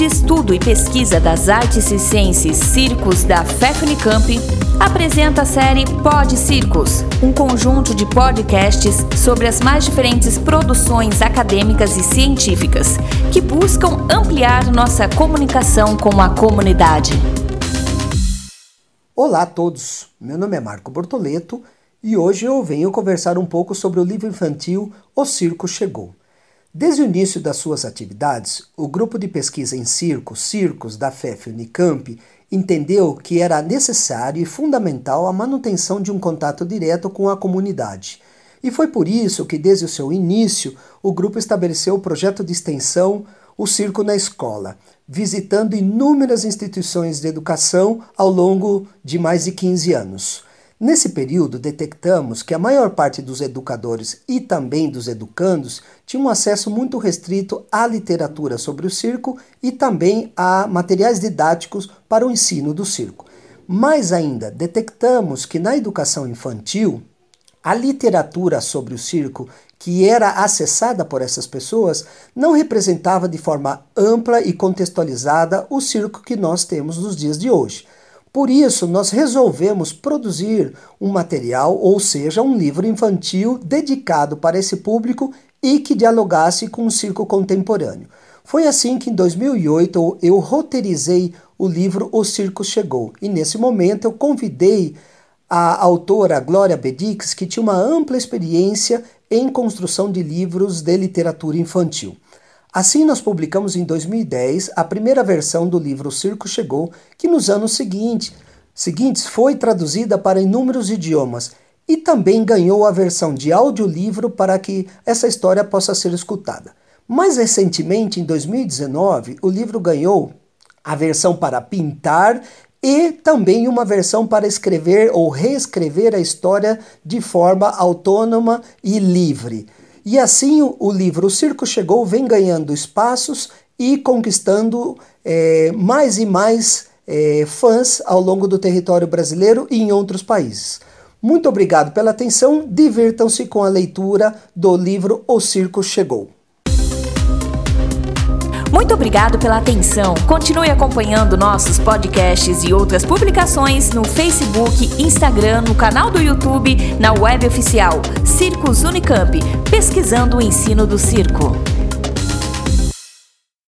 de Estudo e Pesquisa das Artes e Ciências Circos da FEFNICAMP apresenta a série Pod Circos, um conjunto de podcasts sobre as mais diferentes produções acadêmicas e científicas que buscam ampliar nossa comunicação com a comunidade. Olá a todos, meu nome é Marco Bortoleto e hoje eu venho conversar um pouco sobre o livro infantil O Circo Chegou. Desde o início das suas atividades, o grupo de pesquisa em circo, Circos, da FEF Unicamp, entendeu que era necessário e fundamental a manutenção de um contato direto com a comunidade. E foi por isso que, desde o seu início, o grupo estabeleceu o projeto de extensão O Circo na Escola, visitando inúmeras instituições de educação ao longo de mais de 15 anos. Nesse período, detectamos que a maior parte dos educadores e também dos educandos tinham acesso muito restrito à literatura sobre o circo e também a materiais didáticos para o ensino do circo. Mais ainda, detectamos que na educação infantil, a literatura sobre o circo que era acessada por essas pessoas não representava de forma ampla e contextualizada o circo que nós temos nos dias de hoje. Por isso, nós resolvemos produzir um material, ou seja, um livro infantil dedicado para esse público e que dialogasse com o circo contemporâneo. Foi assim que em 2008 eu roteirizei o livro O Circo Chegou e nesse momento eu convidei a autora Glória Bedix, que tinha uma ampla experiência em construção de livros de literatura infantil. Assim, nós publicamos em 2010 a primeira versão do livro O Circo Chegou, que nos anos seguintes, seguintes foi traduzida para inúmeros idiomas e também ganhou a versão de audiolivro para que essa história possa ser escutada. Mais recentemente, em 2019, o livro ganhou a versão para pintar e também uma versão para escrever ou reescrever a história de forma autônoma e livre. E assim o, livro O Circo Chegou vem ganhando espaços e conquistando é, mais e mais é, fãs ao longo do território brasileiro e em outros países. Muito obrigado pela atenção, divirtam-se com a leitura do livro O Circo Chegou. Muito obrigado pela atenção. Continue acompanhando nossos podcasts e outras publicações no Facebook, Instagram, no canal do YouTube, na web oficial Circos Unicamp, pesquisando o ensino do circo.